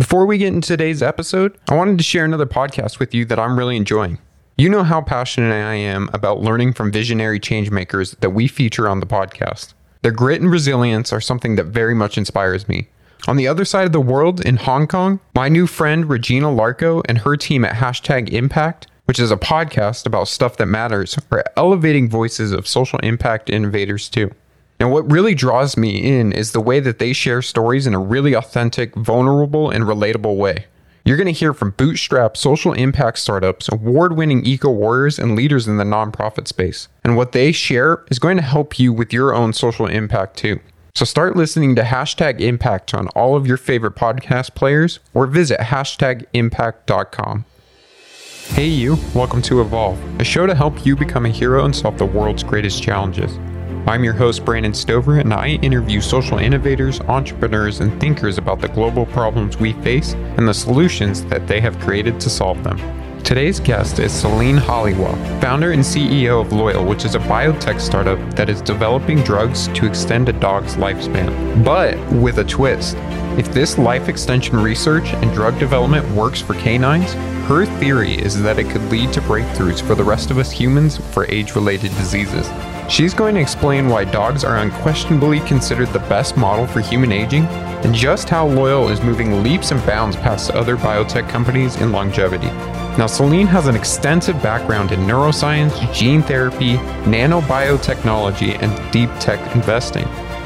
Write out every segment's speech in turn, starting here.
Before we get into today's episode, I wanted to share another podcast with you that I'm really enjoying. You know how passionate I am about learning from visionary changemakers that we feature on the podcast. Their grit and resilience are something that very much inspires me. On the other side of the world, in Hong Kong, my new friend Regina Larco and her team at Hashtag Impact, which is a podcast about stuff that matters, are elevating voices of social impact innovators too. Now, what really draws me in is the way that they share stories in a really authentic, vulnerable, and relatable way. You're going to hear from bootstrap social impact startups, award winning eco warriors, and leaders in the nonprofit space. And what they share is going to help you with your own social impact too. So start listening to Hashtag Impact on all of your favorite podcast players or visit hashtagimpact.com. Hey, you, welcome to Evolve, a show to help you become a hero and solve the world's greatest challenges. I'm your host, Brandon Stover, and I interview social innovators, entrepreneurs, and thinkers about the global problems we face and the solutions that they have created to solve them. Today's guest is Celine Halioua, founder and CEO of Loyal, which is a biotech startup that is developing drugs to extend a dog's lifespan. But with a twist. If this life extension research and drug development works for canines, her theory is that it could lead to breakthroughs for the rest of us humans for age related diseases. She's going to explain why dogs are unquestionably considered the best model for human aging and just how Loyal is moving leaps and bounds past other biotech companies in longevity. Now, Celine has an extensive background in neuroscience, gene therapy, nanobiotechnology, and deep tech investing.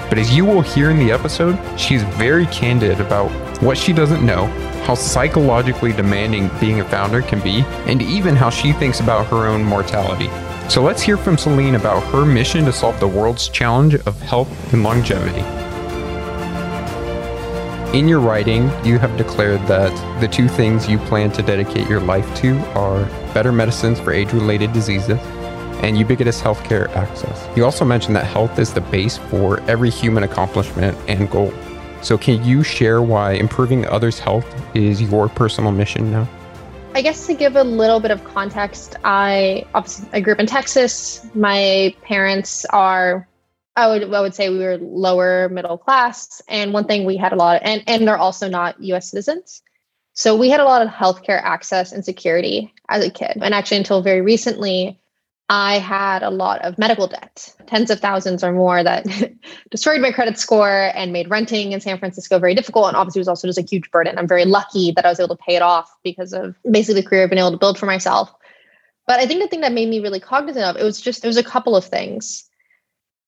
But as you will hear in the episode, she's very candid about what she doesn't know, how psychologically demanding being a founder can be, and even how she thinks about her own mortality. So let's hear from Celine about her mission to solve the world's challenge of health and longevity. In your writing, you have declared that the two things you plan to dedicate your life to are better medicines for age related diseases and ubiquitous healthcare access. You also mentioned that health is the base for every human accomplishment and goal. So, can you share why improving others' health is your personal mission now? I guess to give a little bit of context, I I grew up in Texas. My parents are I would I would say we were lower middle class. And one thing we had a lot of, and, and they're also not US citizens. So we had a lot of healthcare access and security as a kid. And actually until very recently, I had a lot of medical debt, tens of thousands or more that destroyed my credit score and made renting in San Francisco very difficult. And obviously, it was also just a huge burden. I'm very lucky that I was able to pay it off because of basically the career I've been able to build for myself. But I think the thing that made me really cognizant of it was just, it was a couple of things.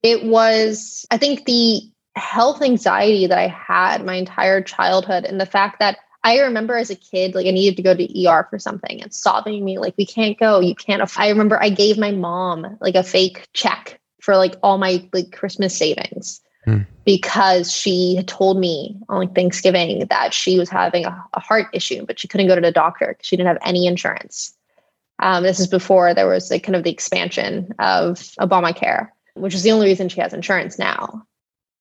It was, I think, the health anxiety that I had my entire childhood and the fact that I remember as a kid, like I needed to go to ER for something and sobbing me, like, we can't go, you can't. Aff-. I remember I gave my mom like a fake check for like all my like Christmas savings hmm. because she had told me on like Thanksgiving that she was having a, a heart issue, but she couldn't go to the doctor because she didn't have any insurance. Um, this is before there was like kind of the expansion of Obamacare, which is the only reason she has insurance now.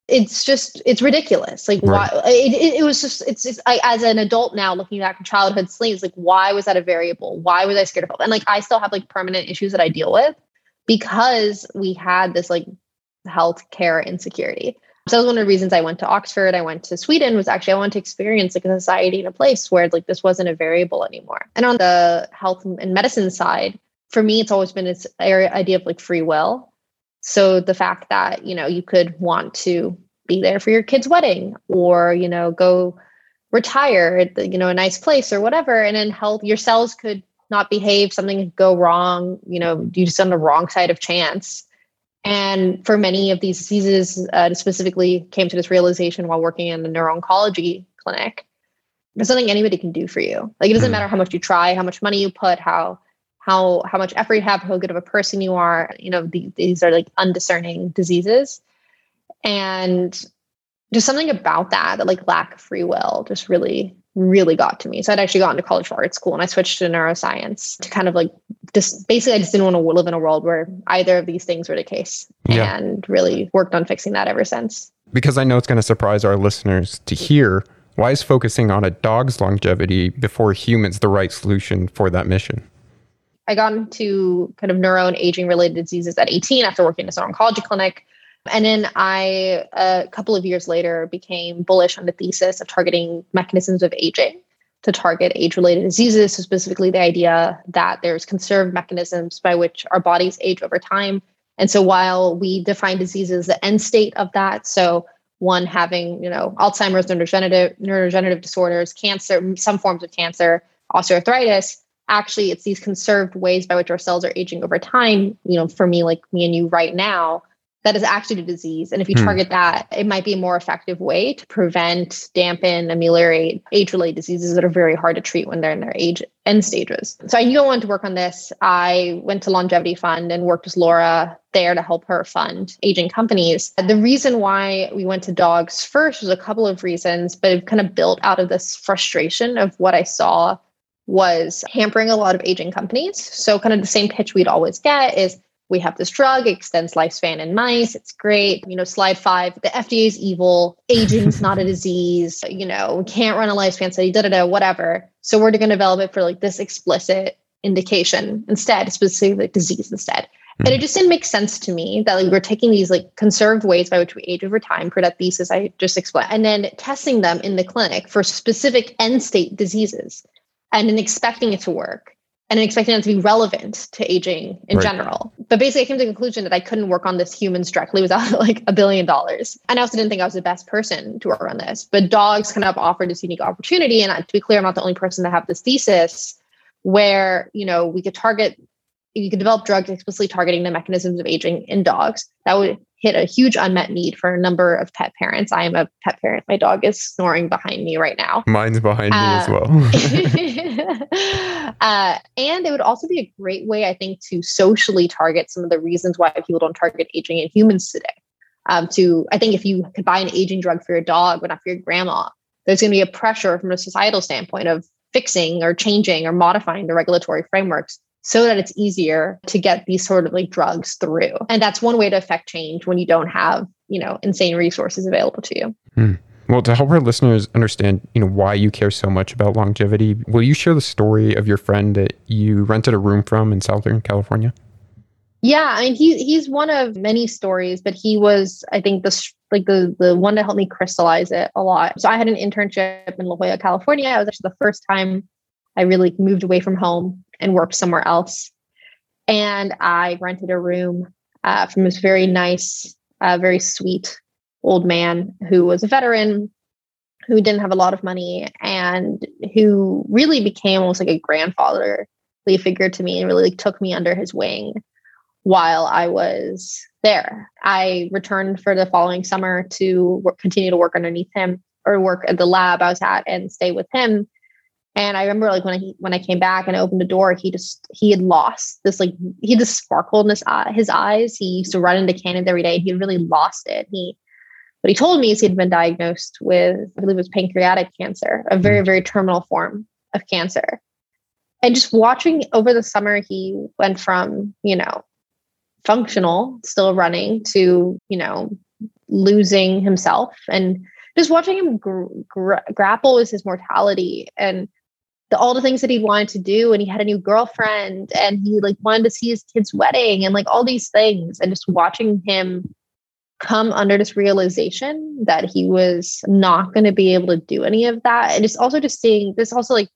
It's just it's ridiculous. Like right. why it, it, it, was just it's just I, as an adult now looking back from childhood sleeves like why was that a variable? Why was i scared of health? And like i still have like permanent issues that i deal with because we had this like health care insecurity. So that was one of the reasons i went to oxford i went to sweden was actually i wanted to experience like a society in a place where like this wasn't a variable anymore. And on the health and medicine side for me it's always been this area, idea of like free will so the fact that, you know, you could want to be there for your kid's wedding or, you know, go retire at, the, you know, a nice place or whatever. And in health, your cells could not behave, something could go wrong, you know, you just on the wrong side of chance. And for many of these diseases, uh, specifically came to this realization while working in the neuro-oncology clinic. There's nothing anybody can do for you. Like it doesn't mm. matter how much you try, how much money you put, how how how much effort you have, how good of a person you are. You know, the, these are like undiscerning diseases, and just something about that, that like lack of free will, just really really got to me. So I'd actually gone to college for art school and I switched to neuroscience to kind of like just basically I just didn't want to live in a world where either of these things were the case yeah. and really worked on fixing that ever since. Because I know it's going to surprise our listeners to hear why is focusing on a dog's longevity before humans the right solution for that mission? I got into kind of neuro and aging related diseases at 18 after working in an oncology clinic. And then I, a couple of years later, became bullish on the thesis of targeting mechanisms of aging to target age related diseases. So, specifically, the idea that there's conserved mechanisms by which our bodies age over time. And so, while we define diseases, the end state of that, so one having, you know, Alzheimer's, neurodegenerative, neurodegenerative disorders, cancer, some forms of cancer, osteoarthritis, actually it's these conserved ways by which our cells are aging over time you know for me like me and you right now that is actually a disease. And if you hmm. target that it might be a more effective way to prevent dampen ameliorate age related diseases that are very hard to treat when they're in their age end stages. So i knew i wanted to work on this. I went to longevity fund and worked with laura there to help her fund aging companies. The reason why we went to dogs first was a couple of reasons but it kind of built out of this frustration of what i saw was hampering a lot of aging companies. So, kind of the same pitch we'd always get is we have this drug, extends lifespan in mice. It's great. You know, slide five, the FDA is evil. Aging's not a disease. You know, we can't run a lifespan study, da da da, whatever. So, we're going to develop it for like this explicit indication instead, specific disease instead. And it hmm. just didn't make sense to me that like we're taking these like conserved ways by which we age over time for that thesis I just explained, and then testing them in the clinic for specific end state diseases and then expecting it to work and in expecting it to be relevant to aging in right. general. But basically, I came to the conclusion that I couldn't work on this humans directly without like a billion dollars. And I also didn't think I was the best person to work on this. But dogs kind of offered this unique opportunity. And to be clear, I'm not the only person to have this thesis where, you know, we could target, you could develop drugs explicitly targeting the mechanisms of aging in dogs. That would hit a huge unmet need for a number of pet parents. I am a pet parent. My dog is snoring behind me right now. Mine's behind uh, me as well. uh, and it would also be a great way, I think, to socially target some of the reasons why people don't target aging in humans today. Um, to I think if you could buy an aging drug for your dog, but not for your grandma, there's going to be a pressure from a societal standpoint of fixing or changing or modifying the regulatory frameworks so that it's easier to get these sort of like drugs through. And that's one way to affect change when you don't have, you know, insane resources available to you. Hmm. Well, to help our listeners understand, you know, why you care so much about longevity, will you share the story of your friend that you rented a room from in Southern California? Yeah, I mean, he he's one of many stories, but he was, I think, the like the the one that helped me crystallize it a lot. So I had an internship in La Jolla, California. It was actually the first time I really moved away from home and worked somewhere else. And I rented a room uh, from this very nice, uh, very sweet old man who was a veteran, who didn't have a lot of money, and who really became almost like a grandfatherly figure to me and really like, took me under his wing while I was there. I returned for the following summer to work, continue to work underneath him or work at the lab I was at and stay with him. And I remember like when I when I came back and I opened the door, he just he had lost this like he had this sparkle in his eye, his eyes. He used to run into Canada every day. He had really lost it. He what he told me is he'd been diagnosed with I believe it was pancreatic cancer, a very mm. very terminal form of cancer. And just watching over the summer, he went from you know functional, still running, to you know losing himself and just watching him gr- gr- grapple with his mortality and the, all the things that he wanted to do and he had a new girlfriend and he like wanted to see his kid's wedding and like all these things and just watching him come under this realization that he was not going to be able to do any of that and just also just seeing this also like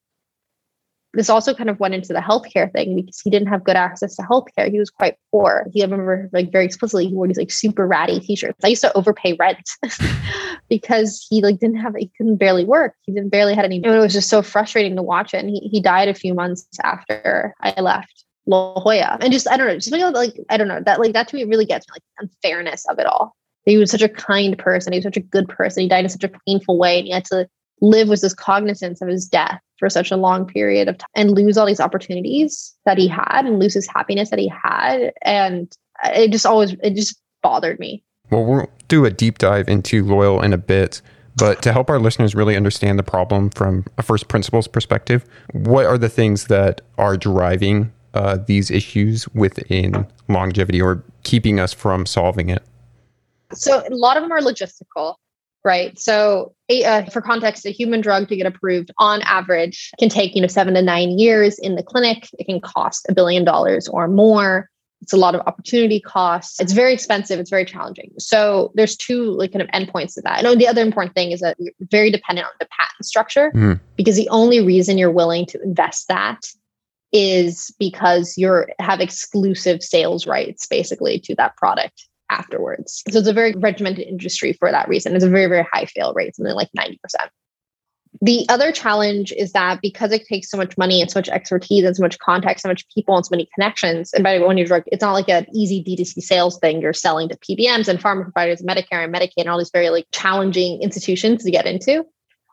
this also kind of went into the healthcare thing because he didn't have good access to healthcare. He was quite poor. He I remember like very explicitly he wore these like super ratty t-shirts. I used to overpay rent because he like didn't have he couldn't barely work. He didn't barely had any it was just so frustrating to watch it. And he he died a few months after I left La Jolla. And just I don't know, just like I don't know, that like that to me really gets me like unfairness of it all. He was such a kind person. He was such a good person. He died in such a painful way. And he had to live with this cognizance of his death for such a long period of time and lose all these opportunities that he had and lose his happiness that he had. And it just always, it just bothered me. Well, we'll do a deep dive into Loyal in a bit. But to help our listeners really understand the problem from a first principles perspective, what are the things that are driving uh, these issues within longevity or keeping us from solving it? So, a lot of them are logistical right? So, uh, for context, a human drug to get approved on average can take you know seven to nine years in the clinic. It can cost a billion dollars or more. It's a lot of opportunity costs. It's very expensive. It's very challenging. So there's two like kind of endpoints to that. And the other important thing is that you're very dependent on the patent structure mm. because the only reason you're willing to invest that is because you're have exclusive sales rights basically to that product afterwards. So it's a very regimented industry for that reason. It's a very, very high fail rate, something like 90%. The other challenge is that because it takes so much money and so much expertise and so much context, so much people and so many connections, and by the way, when you're drug, it's not like an easy D2C sales thing. You're selling to PBMs and pharma providers, Medicare and Medicaid, and all these very like challenging institutions to get into.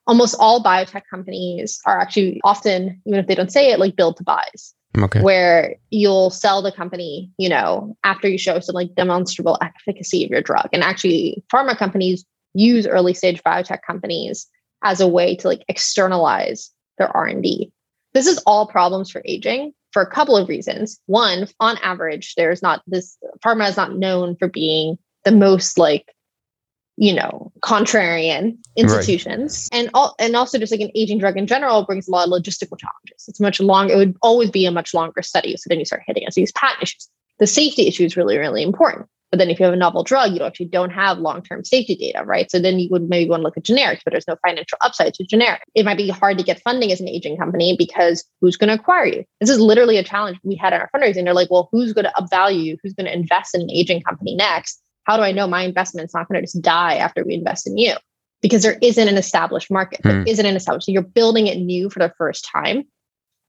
Almost all biotech companies are actually often, even if they don't say it, like build to buys. Mm, okay. Where you'll sell the company, you know, after you show some like demonstrable efficacy of your drug. And actually, pharma companies use early stage biotech companies as a way to like externalize their R&D. This is all problems for aging for a couple of reasons. One, on average, there's not this pharma is not known for being the most like you know contrarian institutions right. and all and also just like an aging drug in general brings a lot of logistical challenges it's much longer it would always be a much longer study so then you start hitting us these patent issues the safety issue is really really important but then if you have a novel drug, you actually don't have long-term safety data, right? So then you would maybe want to look at generics, but there's no financial upside to generic. It might be hard to get funding as an aging company because who's going to acquire you? This is literally a challenge we had in our fundraising. They're like, well, who's going to upvalue? Who's going to invest in an aging company next? How do I know my investment's not going to just die after we invest in you? Because there isn't an established market. There hmm. isn't an established. So you're building it new for the first time.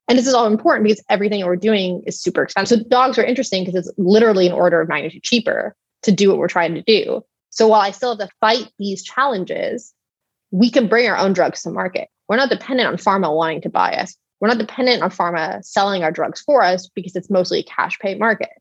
And this is all important because everything that we're doing is super expensive. So dogs are interesting because it's literally an order of magnitude cheaper to do what we're trying to do. So while I still have to fight these challenges, we can bring our own drugs to market. We're not dependent on pharma wanting to buy us. We're not dependent on pharma selling our drugs for us because it's mostly a cash pay market.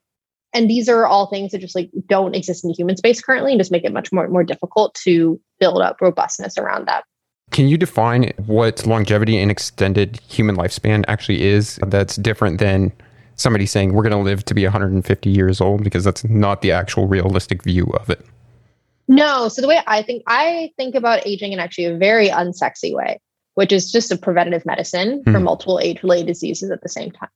And these are all things that just like don't exist in the human space currently and just make it much more, more difficult to build up robustness around that. Can you define what longevity and extended human lifespan actually is that's different than somebody saying we're going to live to be 150 years old because that's not the actual realistic view of it? No. So the way I think I think about aging in actually a very unsexy way, which is just a preventative medicine mm. for hmm. multiple age-related diseases at the same time.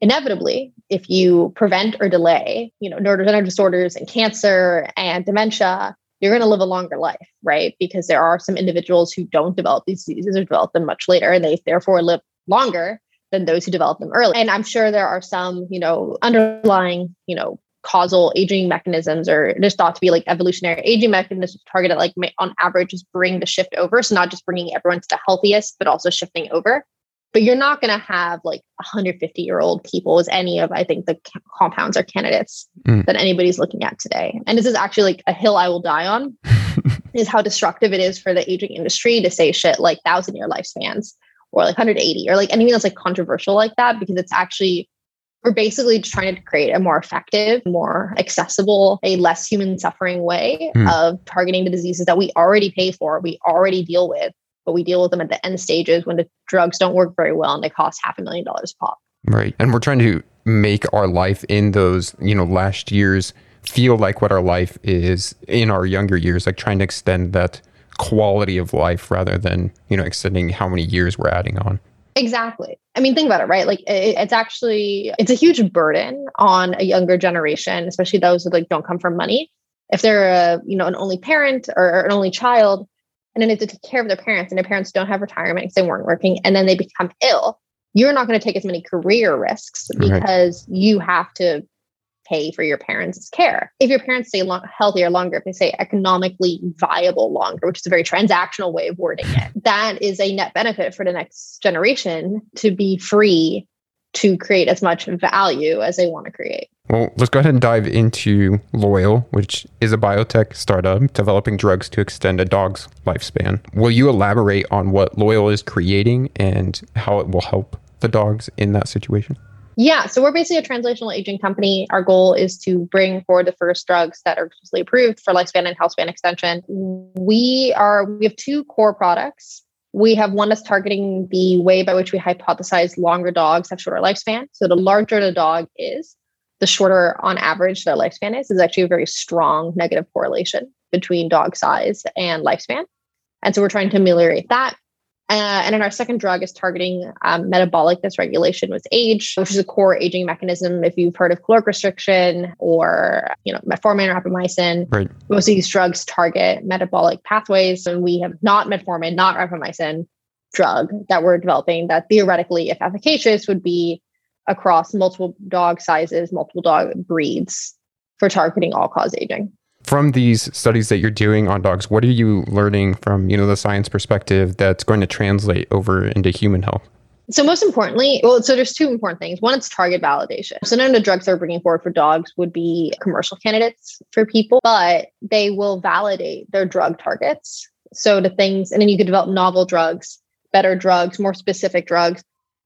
Inevitably, if you prevent or delay, you know, neurodegenerative disorders and cancer and dementia, you're going to live a longer life, right? Because there are some individuals who don't develop these diseases or develop them much later, and they therefore live longer than those who develop them early. And I'm sure there are some, you know, underlying, you know, causal aging mechanisms or just thought to be like evolutionary aging mechanisms targeted like on average just bring the shift over. So not just bringing everyone to the healthiest, but also shifting over but you're not going to have like 150 year old people as any of i think the compounds or candidates mm. that anybody's looking at today and this is actually like a hill i will die on is how destructive it is for the aging industry to say shit like thousand year lifespans or like 180 or like anything that's like controversial like that because it's actually we're basically trying to create a more effective, more accessible, a less human suffering way mm. of targeting the diseases that we already pay for, we already deal with, but we deal with them at the end stages when the drugs don't work very well and they cost half a million dollars a pop. Right. And we're trying to make our life in those, you know, last years feel like what our life is in our younger years, like trying to extend that quality of life rather than, you know, extending how many years we're adding on. Exactly. I mean, think about it, right? Like it, it's actually it's a huge burden on a younger generation, especially those who like don't come from money. If they're a, you know, an only parent or an only child, and then they have to take care of their parents and their parents don't have retirement because they weren't working and then they become ill you're not going to take as many career risks because right. you have to pay for your parents' care. If your parents stay long, healthier longer, if they say economically viable longer, which is a very transactional way of wording it, that is a net benefit for the next generation to be free to create as much value as they want to create. Well, let's go ahead and dive into Loyal, which is a biotech startup developing drugs to extend a dog's lifespan. Will you elaborate on what Loyal is creating and how it will help the dogs in that situation? Yeah, so we're basically a translational aging company. Our goal is to bring forward the first drugs that are exclusively approved for lifespan and health span extension. We are we have two core products. We have one that's targeting the way by which we hypothesize longer dogs have shorter lifespan. So the larger the dog is, the shorter on average their lifespan is. Is actually a very strong negative correlation between dog size and lifespan. And so we're trying to ameliorate that. Uh, and then our second drug is targeting um, metabolic dysregulation with age, which is a core aging mechanism. If you've heard of caloric restriction or you know metformin, or rapamycin, right. most of these drugs target metabolic pathways, and we have not metformin, not rapamycin drug that we're developing that theoretically, if efficacious, would be across multiple dog sizes, multiple dog breeds for targeting all cause aging from these studies that you're doing on dogs, what are you learning from, you know, the science perspective that's going to translate over into human health? So most importantly, well, so there's two important things. One, it's target validation. So none of the drugs they're bringing forward for dogs would be commercial candidates for people, but they will validate their drug targets. So the things, and then you could develop novel drugs, better drugs, more specific drugs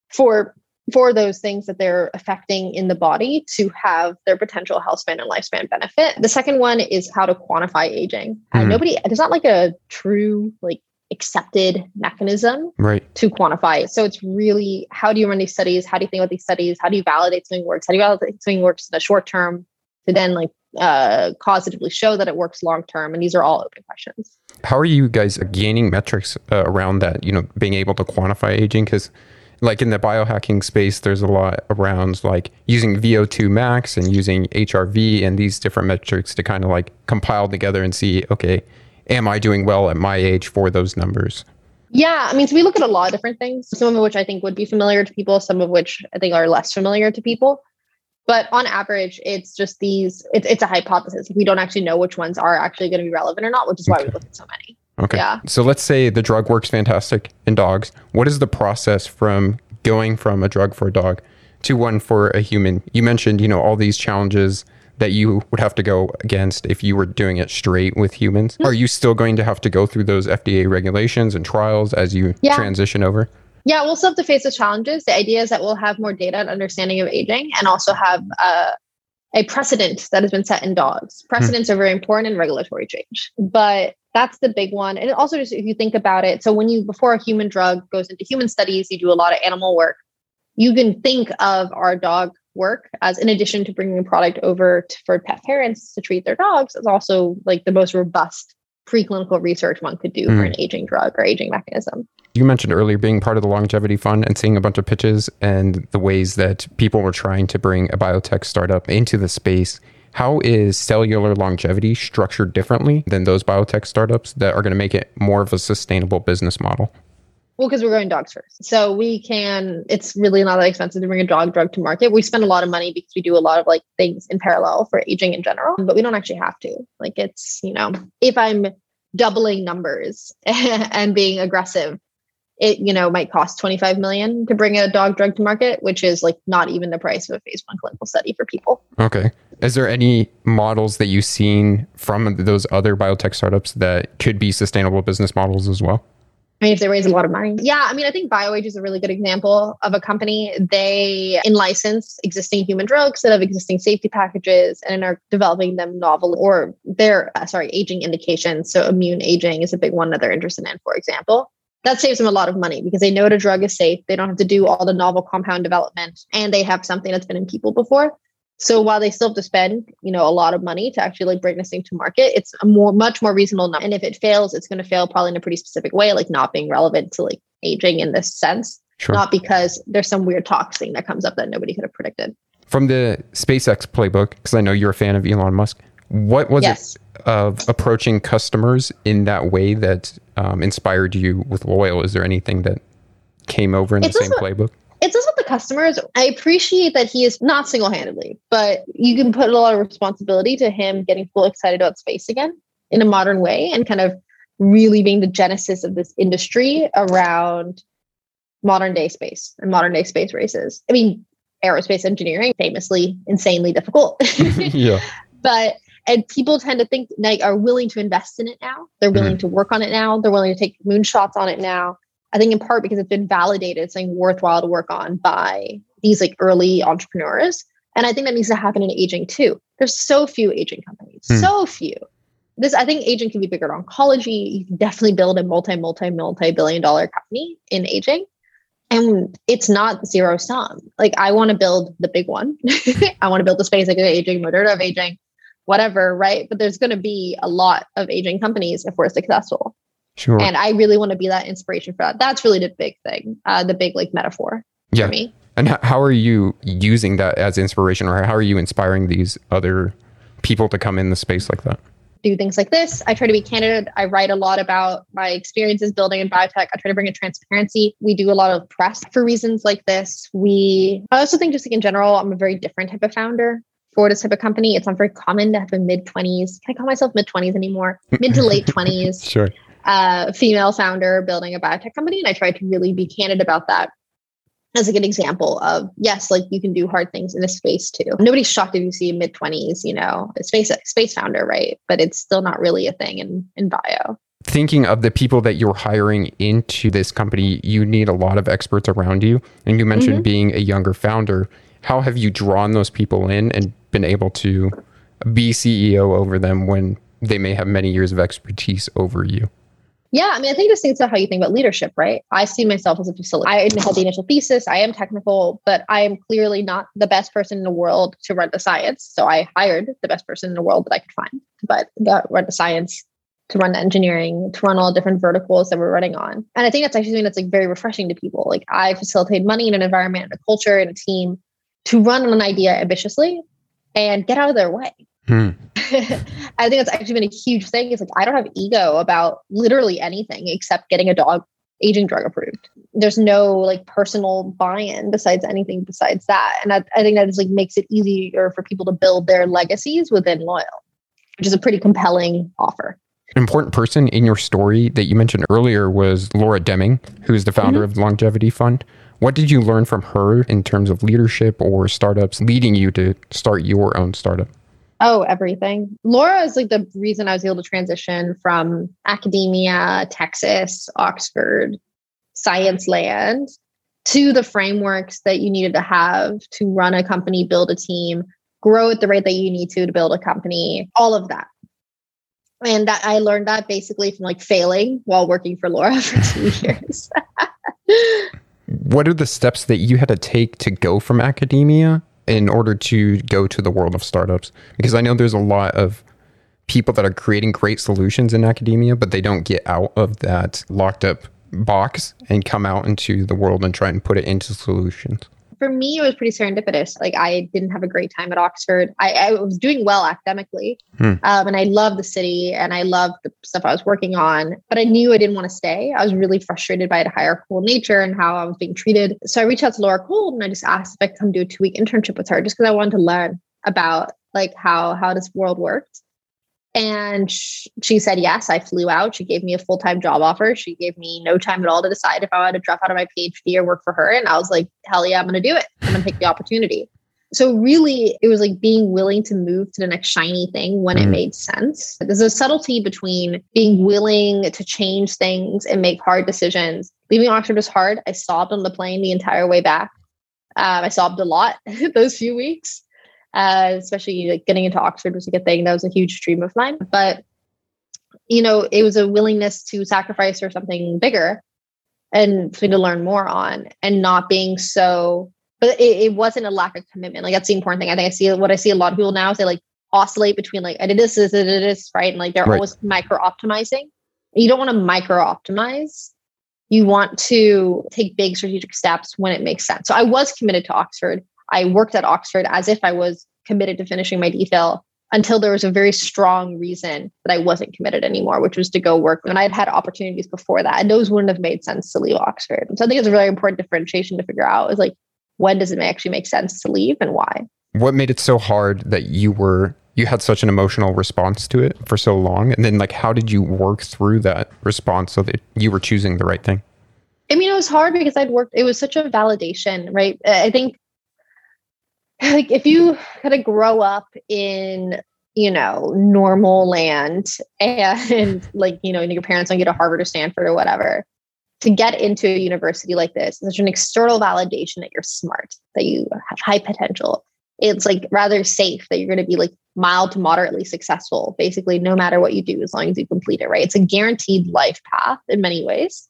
for for those things that they're affecting in the body to have their potential health span and lifespan benefit. The second one is how to quantify aging. Mm. Uh, nobody, there's not like a true, like, accepted mechanism right. to quantify it. So it's really how do you run these studies? How do you think about these studies? How do you validate something works? How do you validate something works in the short term to then like uh, causatively show that it works long term? And these are all open questions. How are you guys gaining metrics uh, around that? You know, being able to quantify aging because like in the biohacking space, there's a lot around like using VO2 max and using HRV and these different metrics to kind of like compile together and see, okay, am I doing well at my age for those numbers? Yeah, I mean, so we look at a lot of different things, some of which I think would be familiar to people, some of which I think are less familiar to people. But on average, it's just these, it's, it's a hypothesis. We don't actually know which ones are actually going to be relevant or not, which is why okay. we look at so many. Okay. Yeah. So let's say the drug works fantastic in dogs. What is the process from going from a drug for a dog to one for a human? You mentioned, you know, all these challenges that you would have to go against if you were doing it straight with humans. Mm-hmm. Are you still going to have to go through those FDA regulations and trials as you yeah. transition over? Yeah, we'll still have to face the challenges. The idea is that we'll have more data and understanding of aging and also have uh, a precedent that has been set in dogs. Hmm. Precedents mm-hmm. are very important in regulatory change. But that's the big one. And also, just if you think about it, so when you, before a human drug goes into human studies, you do a lot of animal work. You can think of our dog work as, in addition to bringing a product over to, for pet parents to treat their dogs, is also like the most robust preclinical research one could do mm. for an aging drug or aging mechanism. You mentioned earlier being part of the longevity fund and seeing a bunch of pitches and the ways that people were trying to bring a biotech startup into the space. How is cellular longevity structured differently than those biotech startups that are going to make it more of a sustainable business model? Well, because we're going dogs first. So we can, it's really not that expensive to bring a dog drug to market. We spend a lot of money because we do a lot of like things in parallel for aging in general, but we don't actually have to. Like it's, you know, if I'm doubling numbers and being aggressive, it you know might cost 25 million to bring a dog drug to market which is like not even the price of a phase one clinical study for people okay is there any models that you've seen from those other biotech startups that could be sustainable business models as well I mean, if they raise a lot of money. Yeah. I mean, I think BioAge is a really good example of a company. They in license existing human drugs that have existing safety packages and are developing them novel or they're, uh, sorry, aging indications. So immune aging is a big one that they're interested in, for example that saves them a lot of money because they know the drug is safe. They don't have to do all the novel compound development and they have something that's been in people before. So while they still have to spend, you know, a lot of money to actually like bring this thing to market, it's a more much more reasonable number. And if it fails, it's going to fail probably in a pretty specific way, like not being relevant to like aging in this sense, sure. not because there's some weird toxin that comes up that nobody could have predicted. From the SpaceX playbook, because I know you're a fan of Elon Musk, what was yes. it of approaching customers in that way that um, inspired you with Loyal? Is there anything that came over in it's the same also, playbook? It's also the customers. I appreciate that he is not single handedly, but you can put a lot of responsibility to him getting people excited about space again in a modern way and kind of really being the genesis of this industry around modern day space and modern day space races. I mean, aerospace engineering famously insanely difficult. yeah. But and people tend to think like are willing to invest in it now. They're willing mm-hmm. to work on it now. They're willing to take moonshots on it now. I think in part because it's been validated something worthwhile to work on by these like early entrepreneurs. And i think that needs to happen in aging too. There's so few aging companies. Mm. so few. This i think aging can be bigger in oncology. You can definitely build a multi multi multi billion dollar company in aging. And it's not zero sum. Like i want to build the big one. I want to build the space like aging moderna of aging whatever, right? But there's going to be a lot of aging companies if we're successful. Sure. And I really want to be that inspiration for that. That's really the big thing, uh, the big like metaphor yeah. for me. And how are you using that as inspiration, or how are you inspiring these other people to come in the space like that? Do things like this. I try to be candid. I write a lot about my experiences building in biotech. I try to bring a transparency. We do a lot of press for reasons like this. We, I also think, just like in general, I'm a very different type of founder for this type of company. It's not very common to have a mid 20s. Can I call myself mid 20s anymore? Mid to late 20s. Sure. Uh, female founder building a biotech company. And I tried to really be candid about that as a good example of yes, like you can do hard things in this space too. Nobody's shocked if you see a mid 20s, you know, a space space founder, right? But it's still not really a thing in, in bio. Thinking of the people that you're hiring into this company, you need a lot of experts around you. And you mentioned Mm-hmm. being a younger founder. How have you drawn those people in and been able to be CEO over them when they may have many years of expertise over you? Yeah, I mean, I think this thing's about how you think about leadership, right? I see myself as a facilitator. I had the initial thesis. I am technical, but I am clearly not the best person in the world to run the science. So I hired the best person in the world that I could find, but that run the science, to run the engineering, to run all different verticals that we're running on. And I think that's actually something that's like very refreshing to people. Like I facilitate money in an environment, and a culture, and a team to run on an idea ambitiously and get out of their way. Hmm. I think that's actually been a huge thing. It's like I don't have ego about literally anything except getting a dog aging drug approved. There's no like personal buy-in besides anything besides that. And I, I think that just like makes it easier for people to build their legacies within Loyal, which is a pretty compelling offer. An important person in your story that you mentioned earlier was Laura Deming, who's the founder Mm-hmm. of the Longevity Fund. What did you learn from her in terms of leadership or startups leading you to start your own startup? Oh, everything. Laura is like the reason I was able to transition from academia, Texas, Oxford, science land to the frameworks that you needed to have to run a company, build a team, grow at the rate that you need to to build a company, all of that. And that I learned that basically from like failing while working for Laura for two years. What are the steps that you had to take to go from academia in order to go to the world of startups? Because I know there's a lot of people that are creating great solutions in academia, but they don't get out of that locked up box and come out into the world and try and put it into solutions. For me, it was pretty serendipitous. Like I didn't have a great time at Oxford. I, I was doing well academically, Hmm. um, and I loved the city and I loved the stuff I was working on. But I knew I didn't want to stay. I was really frustrated by the hierarchical nature and how I was being treated. So I reached out to Laura Gould and I just asked if I could come do a two week internship with her, just because I wanted to learn about like how how this world worked. And she said yes. I flew out. She gave me a full time job offer. She gave me no time at all to decide if I wanted to drop out of my PhD or work for her. And I was like, hell yeah, I'm going to do it. I'm going to take the opportunity. So, really, it was like being willing to move to the next shiny thing when it Mhm. made sense. There's a subtlety between being willing to change things and make hard decisions. Leaving Oxford was hard. I sobbed on the plane the entire way back. Um, I sobbed a lot those few weeks uh, especially like getting into Oxford was a thing that was a huge dream of mine. But you know, it was a willingness to sacrifice for something bigger and for me to learn more on, and not being so. But it, it wasn't a lack of commitment. Like that's the important thing. I think I see what I see a lot of people now is they like oscillate between like I did this, this, this, this, right, and like they're Right. always micro optimizing. You don't want to micro optimize. You want to take big strategic steps when it makes sense. So I was committed to Oxford. I worked at Oxford as if I was committed to finishing my DPhil until there was a very strong reason that I wasn't committed anymore, which was to go work. And I had had opportunities before that, and those wouldn't have made sense to leave Oxford. So I think it's a really important differentiation to figure out is like when does it actually make sense to leave and why? What made it so hard that you were you had such an emotional response to it for so long? And then like how did you work through that response so that you were choosing the right thing? I mean, it was hard because I'd worked, it was such a validation, right? I think like if you kind of grow up in, you know, normal land and like, you know, your parents don't get to Harvard or Stanford or whatever, to get into a university like this, there's an external validation that you're smart, that you have high potential. It's like rather safe that you're going to be like mild to moderately successful, basically, no matter what you do, as long as you complete it, right? It's a guaranteed life path in many ways.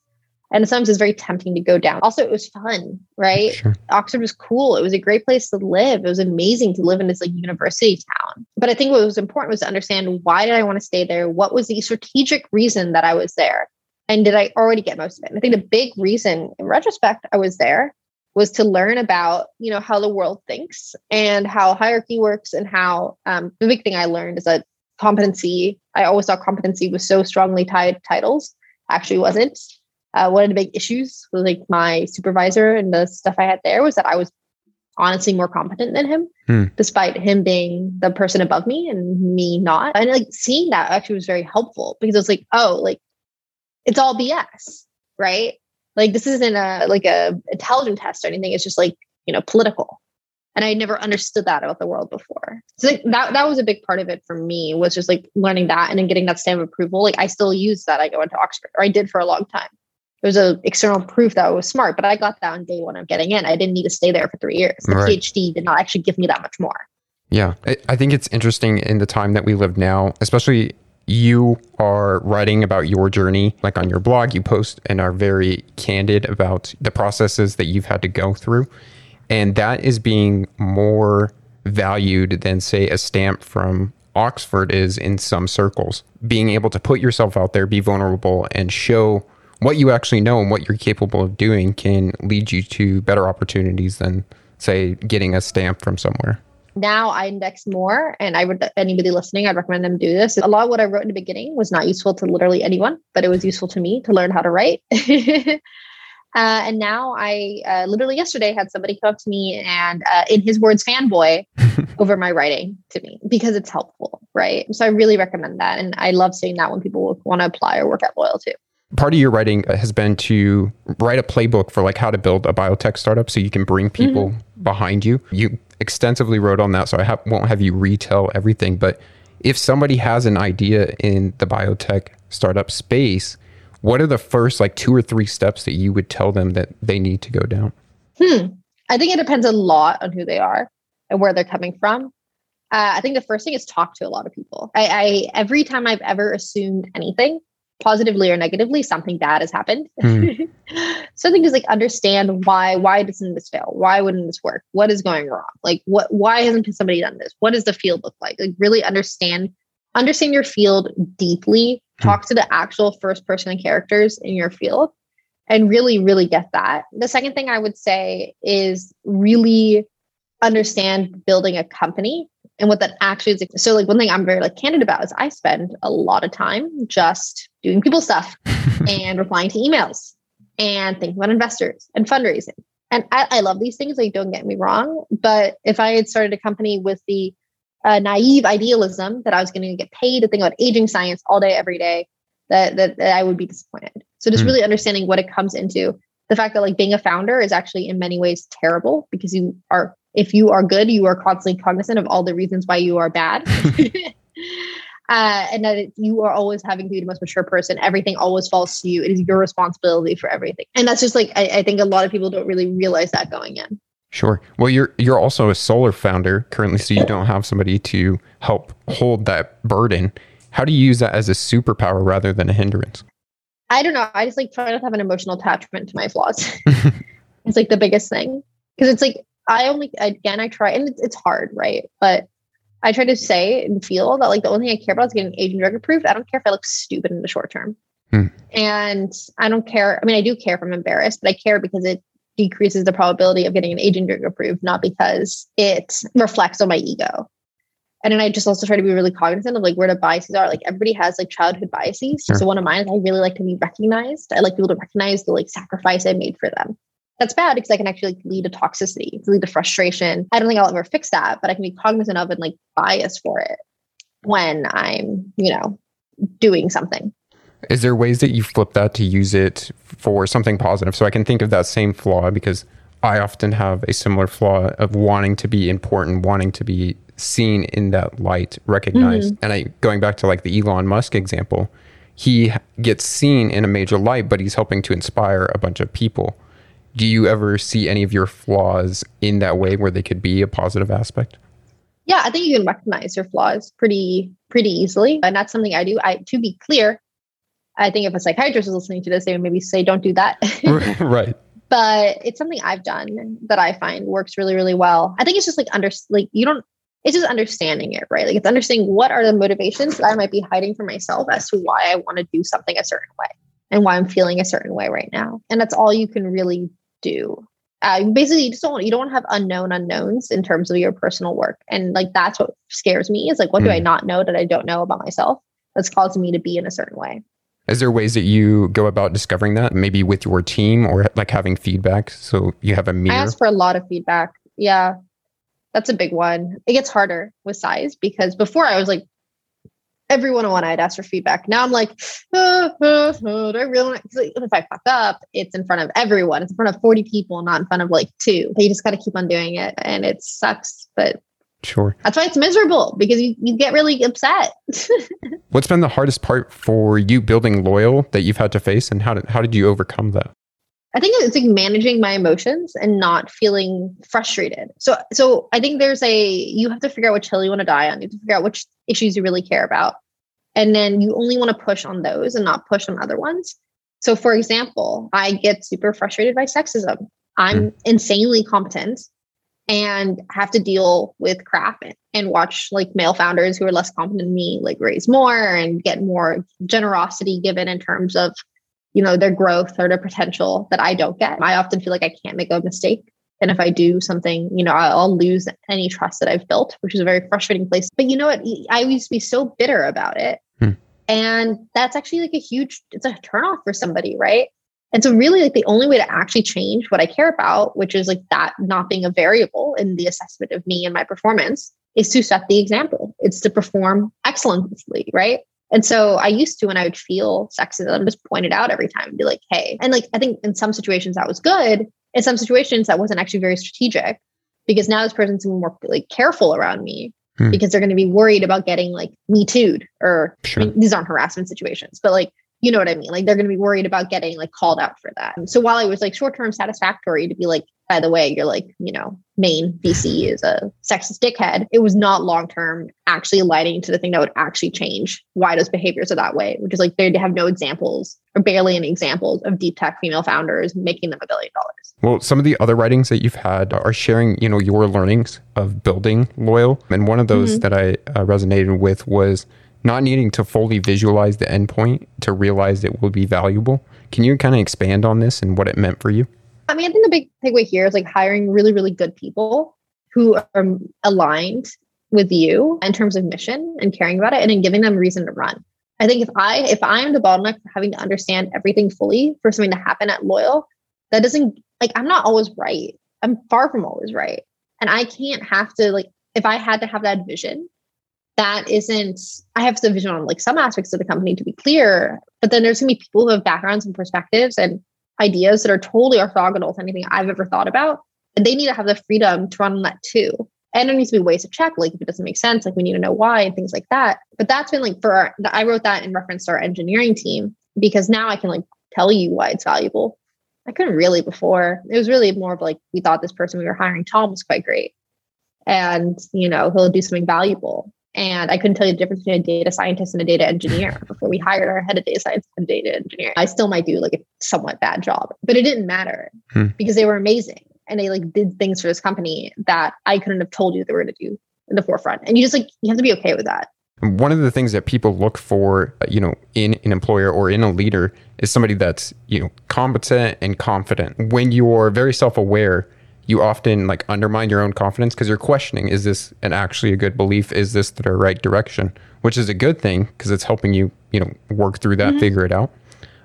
And sometimes it's very tempting to go down. Also, it was fun, right? Sure. Oxford was cool. It was a great place to live. It was amazing to live in this like university town. But I think what was important was to understand why did I want to stay there? What was the strategic reason that I was there? And did I already get most of it? And I think the big reason in retrospect I was there was to learn about, you know, how the world thinks and how hierarchy works and how um, the big thing I learned is that competency, I always thought competency was so strongly tied to titles. Actually wasn't. Uh, one of the big issues with like my supervisor and the stuff I had there was that I was honestly more competent than him, hmm. despite him being the person above me and me not. And like seeing that actually was very helpful because it was like, oh, like it's all BS, right? Like this isn't a like a intelligent test or anything. It's just like, you know, political. And I never understood that about the world before. So like, that that was a big part of it for me was just like learning that and then getting that stamp of approval. Like I still use that. I go into Oxford, or I did for a long time. There's a external proof that I was smart, but I got that on day one of getting in. I didn't need to stay there for three years. The right. PhD did not actually give me that much more. Yeah, I think it's interesting in the time that we live now, especially you are writing about your journey, like on your blog, you post and are very candid about the processes that you've had to go through. And that is being more valued than, say, a stamp from Oxford is in some circles. Being able to put yourself out there, be vulnerable, and show what you actually know and what you're capable of doing can lead you to better opportunities than, say, getting a stamp from somewhere now I index more, and I would anybody listening, I'd recommend them do this. A lot of what I wrote in the beginning was not useful to literally anyone, but it was useful to me to learn how to write. uh, and now I uh, literally yesterday had somebody come up to me and, uh, in his words, fanboy over my writing to me because it's helpful, right? So I really recommend that, and I love seeing that when people want to apply or work at Loyal too part of your writing has been to write a playbook for like how to build a biotech startup so you can bring people mm-hmm. behind you. You extensively wrote on that, so I won't have you retell everything. But if somebody has an idea in the biotech startup space, what are the first like two or three steps that you would tell them that they need to go down? Hmm. I think it depends a lot on who they are and where they're coming from. Uh, I think the first thing is talk to a lot of people. I, I every time I've ever assumed anything, positively or negatively, something bad has happened. Mm. so I think just like understand why why doesn't this fail? Why wouldn't this work? What is going wrong? Like what why hasn't somebody done this? What does the field look like? Like really understand understand your field deeply. Hmm. Talk mm. to the actual first person characters in your field and really really get that. The second thing I would say is really understand building a company and what that actually is. So like one thing I'm very like candid about is I spend a lot of time just doing people stuff and replying to emails and thinking about investors and fundraising. And I, I, love these things, like don't get me wrong. But if I had started a company with the uh, naive idealism that I was going to get paid to think about aging science all day, every day, that, that, that I would be disappointed. So just mm. really understanding what it comes into. The fact that like being a founder is actually in many ways terrible because you are if you are good, you are constantly cognizant of all the reasons why you are bad. uh, and that you are always having to be the most mature person. Everything always falls to you. It is your responsibility for everything. And that's just like, I, I think a lot of people don't really realize that going in. Sure. Well, you're you're also a solar founder currently, so you don't have somebody to help hold that burden. How do you use that as a superpower rather than a hindrance? I don't know. I just like try not to have an emotional attachment to my flaws. it's like the biggest thing because it's like I only again I try and it's, hard, right? But I try to say and feel that like the only thing I care about is getting aging drug approved. I don't care if I look stupid in the short term. Hmm. And I don't care. I mean, I do care if I'm embarrassed, but I care because it decreases the probability of getting an aging drug approved, not because it reflects on my ego. And then I just also try to be really cognizant of like where the biases are. Like everybody has like childhood biases. Sure. So one of mine is I really like to be recognized. I like people to recognize the like sacrifice I made for them that's bad because I can actually lead to toxicity, lead to frustration. I don't think I'll ever fix that, but I can be cognizant of and like bias for it when I'm, you know, doing something. Is there ways that you flip that to use it for something positive? So I can think of that same flaw because I often have a similar flaw of wanting to be important, wanting to be seen in that light, recognized. Mm-hmm. And I going back to like the Elon Musk example, he gets seen in a major light, but he's helping to inspire a bunch of people do you ever see any of your flaws in that way where they could be a positive aspect? Yeah, I think you can recognize your flaws pretty pretty easily, and that's something I do. I to be clear, I think if a psychiatrist is listening to this, they would maybe say, "Don't do that." right. But it's something I've done that I find works really, really well. I think it's just like under like you don't. It's just understanding it, right? Like it's understanding what are the motivations that I might be hiding from myself as to why I want to do something a certain way. and why I'm feeling a certain way right now. And that's all you can really do. Uh, basically, you just don't you don't have unknown unknowns in terms of your personal work, and like that's what scares me. Is like, what mm. do I hmm. not know that I don't know about myself that's causing me to be in a certain way? Is there ways that you go about discovering that, maybe with your team or like having feedback? So you have a mirror. I ask for a lot of feedback. Yeah, that's a big one. It gets harder with size because before I was like, every one on one I'd ask for feedback. Now I'm like, oh, oh, oh, do I really? If I fuck up, it's in front of everyone. It's in front of 40 people, not in front of like two. But You just got to keep on doing it, and it sucks, but Sure. That's why it's miserable because you, you get really upset. What's been the hardest part for you building loyal that you've had to face and how did how did you overcome that? I think it's like managing my emotions and not feeling frustrated. So so I think there's a you have to figure out which hill you want to die on. You have to figure out which issues you really care about. And then you only want to push on those and not push on other ones. So for example, I get super frustrated by sexism. I'm mm. insanely competent and have to deal with crap and watch like male founders who are less competent than me like raise more and get more generosity given in terms of you know their growth or their potential that i don't get i often feel like i can't make a mistake and if i do something you know i'll lose any trust that i've built which is a very frustrating place but you know what i used to be so bitter about it hmm. and that's actually like a huge it's a turnoff for somebody right and so really like the only way to actually change what I care about, which is like that not being a variable in the assessment of me and my performance, is to set the example. It's to perform excellently, right? And so I used to when I would feel sexism, just point it out every time and be like, hey. And like I think in some situations that was good. In some situations that wasn't actually very strategic because now this person's more like careful around me hmm. because they're going to be worried about getting like me tooed or sure. I mean, these aren't harassment situations, but like you know what I mean? Like they're going to be worried about getting like called out for that. So while it was like short term satisfactory to be like, by the way, you're like, you know, main VC is a sexist dickhead, it was not long term actually aligning to the thing that would actually change why those behaviors are that way, which is like they have no examples or barely any examples of deep tech female founders making them a billion dollars. Well, some of the other writings that you've had are sharing, you know, your learnings of building loyal. And one of those mm-hmm. that I uh, resonated with was not needing to fully visualize the endpoint to realize it will be valuable. Can you kind of expand on this and what it meant for you? I mean, I think the big takeaway here is like hiring really, really good people who are aligned with you in terms of mission and caring about it and then giving them reason to run. I think if I if I'm the bottleneck for having to understand everything fully for something to happen at Loyal, that doesn't like I'm not always right. I'm far from always right. And I can't have to like if I had to have that vision that isn't i have the vision on like some aspects of the company to be clear but then there's to be people who have backgrounds and perspectives and ideas that are totally orthogonal to anything i've ever thought about and they need to have the freedom to run on that too. And there needs to be ways to check like if it doesn't make sense like we need to know why and things like that. But that's been like for our, i wrote that in reference to our engineering team because now i can like tell you why it's valuable. I couldn't really before. It was really more of like we thought this person we were hiring tom was quite great. And you know he'll do something valuable and I couldn't tell you the difference between a data scientist and a data engineer before we hired our head of data science and data engineer. I still might do like a somewhat bad job, but it didn't matter hmm. because they were amazing and they like did things for this company that I couldn't have told you they were going to do in the forefront. And you just like you have to be okay with that. One of the things that people look for, you know, in an employer or in a leader is somebody that's, you know, competent and confident. When you're very self-aware, you often like undermine your own confidence because you're questioning is this an actually a good belief? Is this the right direction? Which is a good thing because it's helping you you know work through that mm-hmm. figure it out.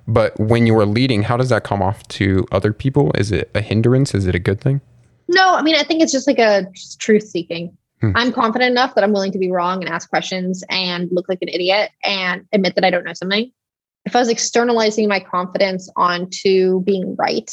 But when you are leading how does that come off to other people? Is it a hindrance? Is it a good thing? No i mean i think it's just like a truth seeking. Hmm. i'm confident enough that i'm willing to be wrong and ask questions and look like an idiot and admit that i don't know something. If i was externalizing my confidence onto being right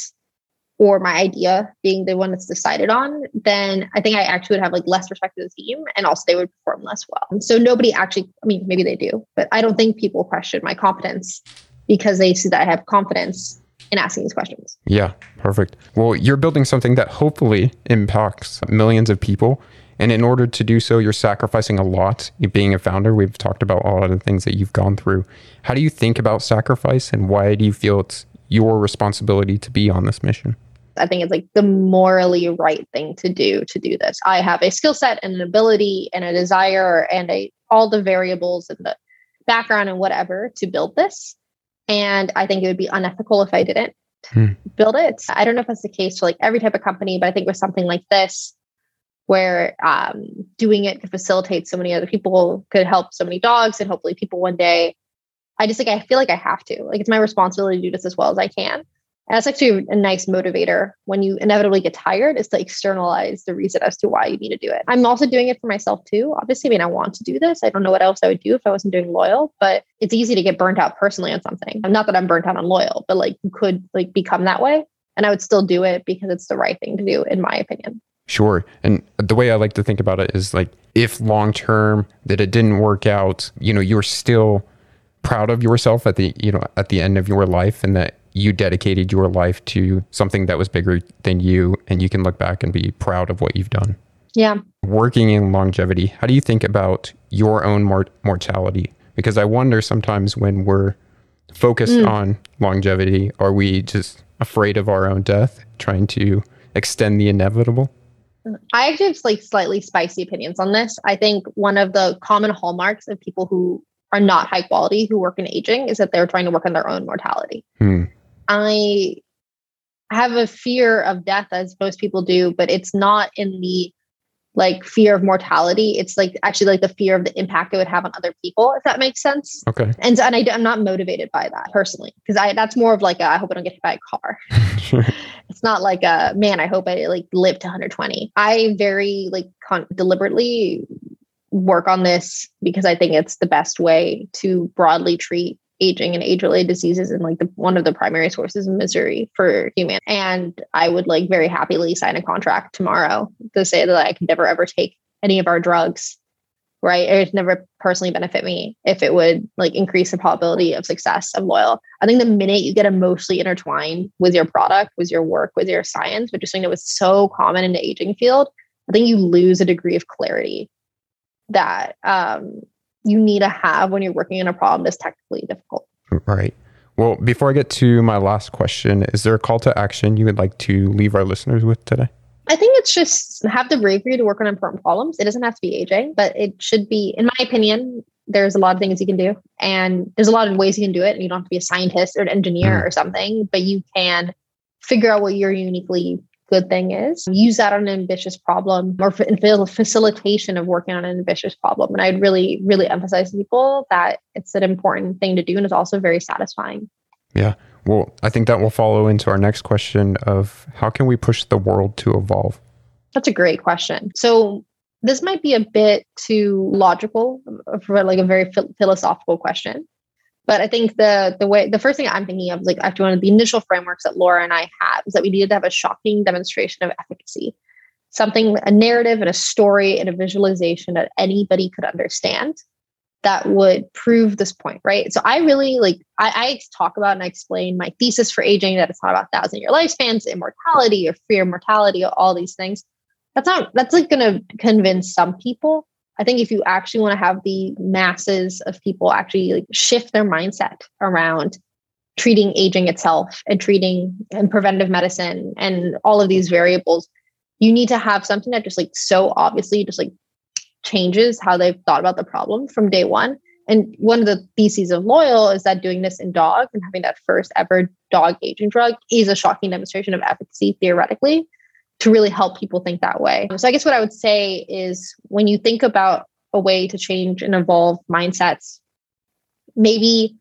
or my idea being the one that's decided on, then I think I actually would have like less respect for the team and also they would perform less well. So nobody actually, I mean, maybe they do, but I don't think people question my competence because they see that I have confidence in asking these questions. Yeah, perfect. Well, you're building something that hopefully impacts millions of people. And in order to do so, you're sacrificing a lot. Being a founder, we've talked about all of the things that you've gone through. How do you think about sacrifice and why do you feel it's your responsibility to be on this mission? I think it's like the morally right thing to do to do this. I have a skill set and an ability and a desire and a all the variables and the background and whatever to build this. And I think it would be unethical if I didn't Hmm. build it. I don't know if that's the case for like every type of company, but I think with something like this, where um, doing it could facilitate so many other people, could help so many dogs, and hopefully people one day. I just like I feel like I have to. Like it's my responsibility to do this as well as I can. And that's actually a nice motivator when you inevitably get tired is to externalize the reason as to why you need to do it. I'm also doing it for myself too. Obviously, I mean, I want to do this. I don't know what else I would do if I wasn't doing loyal, but it's easy to get burnt out personally on something. I'm not that I'm burnt out on loyal, but like you could like become that way. And I would still do it because it's the right thing to do, in my opinion. Sure. And the way I like to think about it is like if long term that it didn't work out, you know, you're still proud of yourself at the, you know, at the end of your life and that you dedicated your life to something that was bigger than you and you can look back and be proud of what you've done. Yeah. Working in longevity, how do you think about your own mor- mortality? Because I wonder sometimes when we're focused Mm. on longevity, are we just afraid of our own death, trying to extend the inevitable? I actually have like slightly spicy opinions on this. I think one of the common hallmarks of people who are not high quality who work in aging is that they're trying to work on their own mortality. Hmm. I have a fear of death as most people do, but it's not in the like fear of mortality. It's like actually like the fear of the impact it would have on other people, if that makes sense. Okay. And, and I, am not motivated by that personally, because I that's more of like a, I hope I don't get hit by a car. sure. It's not like a man. I hope I like live to 120. I very like con- deliberately work on this because I think it's the best way to broadly treat aging and age-related diseases and like the one of the primary sources of misery for humans. And I would like very happily sign a contract tomorrow to say that I could never ever take any of our drugs. Right. It would never personally benefit me if it would like increase the probability of success of loyal. I think the minute you get emotionally intertwined with your product, with your work, with your science, which is something that was so common in the aging field, I think you lose a degree of clarity that um, you need to have when you're working on a problem that's technically difficult. Right. Well, before I get to my last question, is there a call to action you would like to leave our listeners with today? I think it's just have the bravery to work on important problems. It doesn't have to be aging, but it should be, in my opinion, there's a lot of things you can do. And there's a lot of ways you can do it. And you don't have to be a scientist or an engineer Mm. or something, but you can figure out what you're uniquely good thing is. Use that on an ambitious problem or fa- facilitation of working on an ambitious problem. And I'd really, really emphasize to people that it's an important thing to do and it's also very satisfying. Yeah. Well, I think that will follow into our next question of how can we push the world to evolve? That's a great question. So this might be a bit too logical uh, for like a very phil- philosophical question, but I think the the way the first thing I'm thinking of, like after one of the initial frameworks that Laura and I had, is that we needed to have a shocking demonstration of efficacy, something a narrative and a story and a visualization that anybody could understand that would prove this point, right? So I really like I, I talk about and I explain my thesis for aging that it's not about thousand year lifespans, immortality or fear mortality, all these things that's not that's like to convince some people i think if you actually want to have the masses of people actually like shift their mindset around treating aging itself and treating and preventive medicine and all of these variables you need to have something that just like so obviously just like changes how they've thought about the problem from day one. And one of the theses of loyal is that doing this in dogs and having that first ever dog aging drug is a shocking demonstration of efficacy theoretically to really help people think that way. So I guess what I would say is when you think about a way to change and evolve mindsets, maybe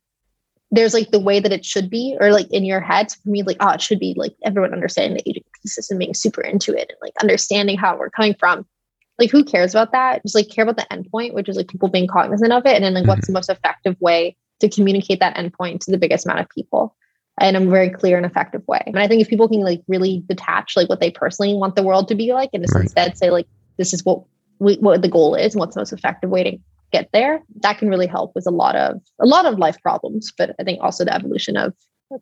there's like the way that it should be, or like in your head. So for me, like, oh, it should be like everyone understanding the aging thesis and being super into it and like understanding how we're coming from. Like, who cares about that? Just like care about the endpoint, which is like people being cognizant of it. And then like what's mm-hmm. the most effective way to communicate that endpoint to the biggest amount of people in a very clear and effective way. And I think if people can like really detach like what they personally want the world to be like, and just Right. instead say like this is what we, what the goal is and what's the most effective way to get there, that can really help with a lot of a lot of life problems. But I think also the evolution of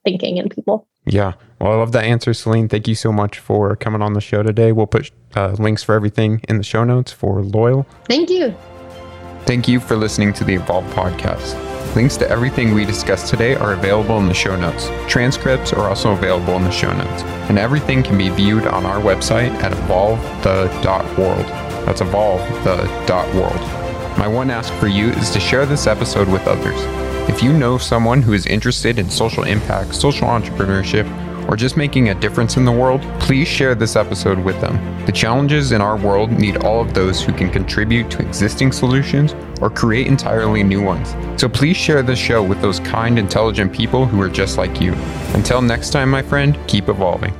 thinking in people. Yeah. Well, I love that answer, Celine. Thank you so much for coming on the show today. We'll put uh, links for everything in the show notes for Loyal. Thank you. Thank you for listening to the Evolve podcast. Links to everything we discussed today are available in the show notes. Transcripts are also available in the show notes. And everything can be viewed on our website at evolvethe.world. That's evolvethe.world. My one ask for you is to share this episode with others. If you know someone who is interested in social impact, social entrepreneurship, or just making a difference in the world, please share this episode with them. The challenges in our world need all of those who can contribute to existing solutions or create entirely new ones. So please share this show with those kind, intelligent people who are just like you. Until next time, my friend, keep evolving.